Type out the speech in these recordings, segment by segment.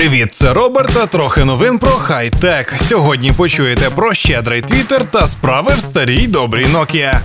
Привіт, це Роберт, та трохи новин про хай-тек. Сьогодні почуєте про щедрий твіттер та справи в старій добрій Nokia.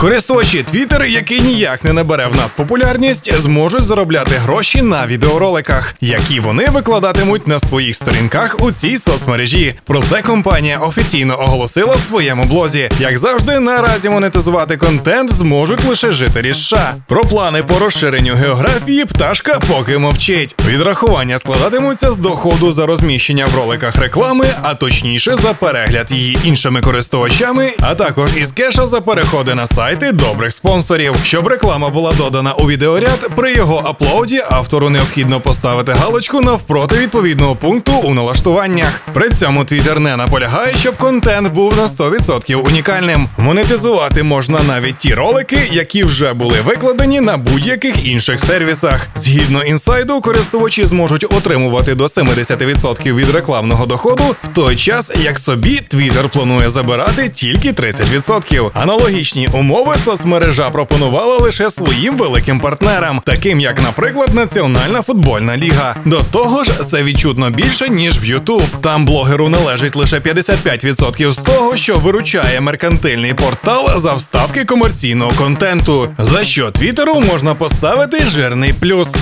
Користувачі Twitter, який ніяк не набере в нас популярність, зможуть заробляти гроші на відеороликах, які вони викладатимуть на своїх сторінках у цій соцмережі. Про це компанія офіційно оголосила в своєму блозі. Як завжди, наразі монетизувати контент зможуть лише жителі США. Про плани по розширенню географії пташка поки мовчить. Відрахування складатимуться з доходу за розміщення в роликах реклами, а точніше за перегляд її іншими користувачами, а також із кеша за переходи на сайт сайти добрих спонсорів. Щоб реклама була додана у відеоряд, при його аплоуді автору необхідно поставити галочку навпроти відповідного пункту у налаштуваннях. При цьому Twitter не наполягає, щоб контент був на 100% унікальним. Монетизувати можна навіть ті ролики, які вже були викладені на будь-яких інших сервісах. Згідно інсайду, користувачі зможуть отримувати до 70% від рекламного доходу, в той час як собі Twitter планує забирати тільки 30%. Аналогічні умови умови соцмережа пропонувала лише своїм великим партнерам, таким як, наприклад, Національна футбольна ліга. До того ж, це відчутно більше ніж в Ютуб. Там блогеру належить лише 55% з того, що виручає меркантильний портал за вставки комерційного контенту, за що Твіттеру можна поставити жирний плюс.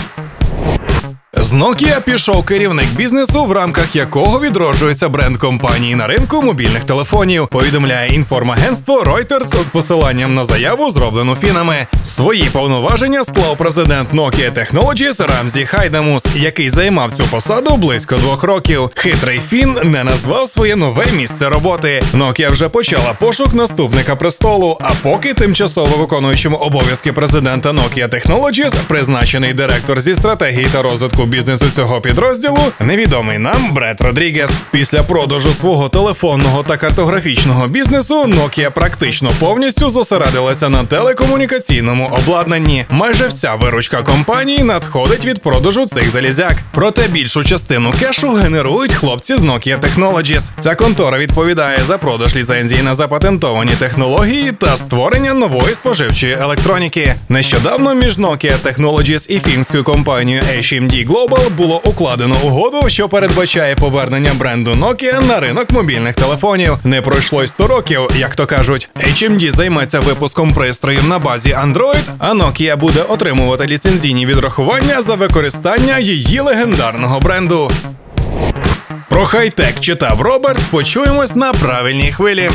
З Nokia пішов керівник бізнесу, в рамках якого відроджується бренд компанії на ринку мобільних телефонів. Повідомляє інформагентство Reuters з посиланням на заяву, зроблену фінами. Свої повноваження склав президент Nokia Technologies Рамзі Хайдамус, який займав цю посаду близько двох років. Хитрий фін не назвав своє нове місце роботи. Nokia вже почала пошук наступника престолу. А поки тимчасово виконуючому обов'язки президента Nokia Technologies призначений директор зі стратегії та розвитку бізнесу цього підрозділу невідомий нам Бред Родрігес. Після продажу свого телефонного та картографічного бізнесу Nokia практично повністю зосередилася на телекомунікаційному обладнанні. Майже вся виручка компанії надходить від продажу цих залізяк. Проте більшу частину кешу генерують хлопці з Nokia Technologies. Ця контора відповідає за продаж ліцензії на запатентовані технології та створення нової споживчої електроніки. Нещодавно між Nokia Technologies і фінською компанією HMD Global було укладено угоду, що передбачає повернення бренду Nokia на ринок мобільних телефонів. Не пройшло й 100 років, як то кажуть. HMD займеться випуском пристроїв на базі Android, а Nokia буде отримувати ліцензійні відрахування за використання її легендарного бренду. Про хай-тек читав Роберт. Почуємось на правильній хвилі.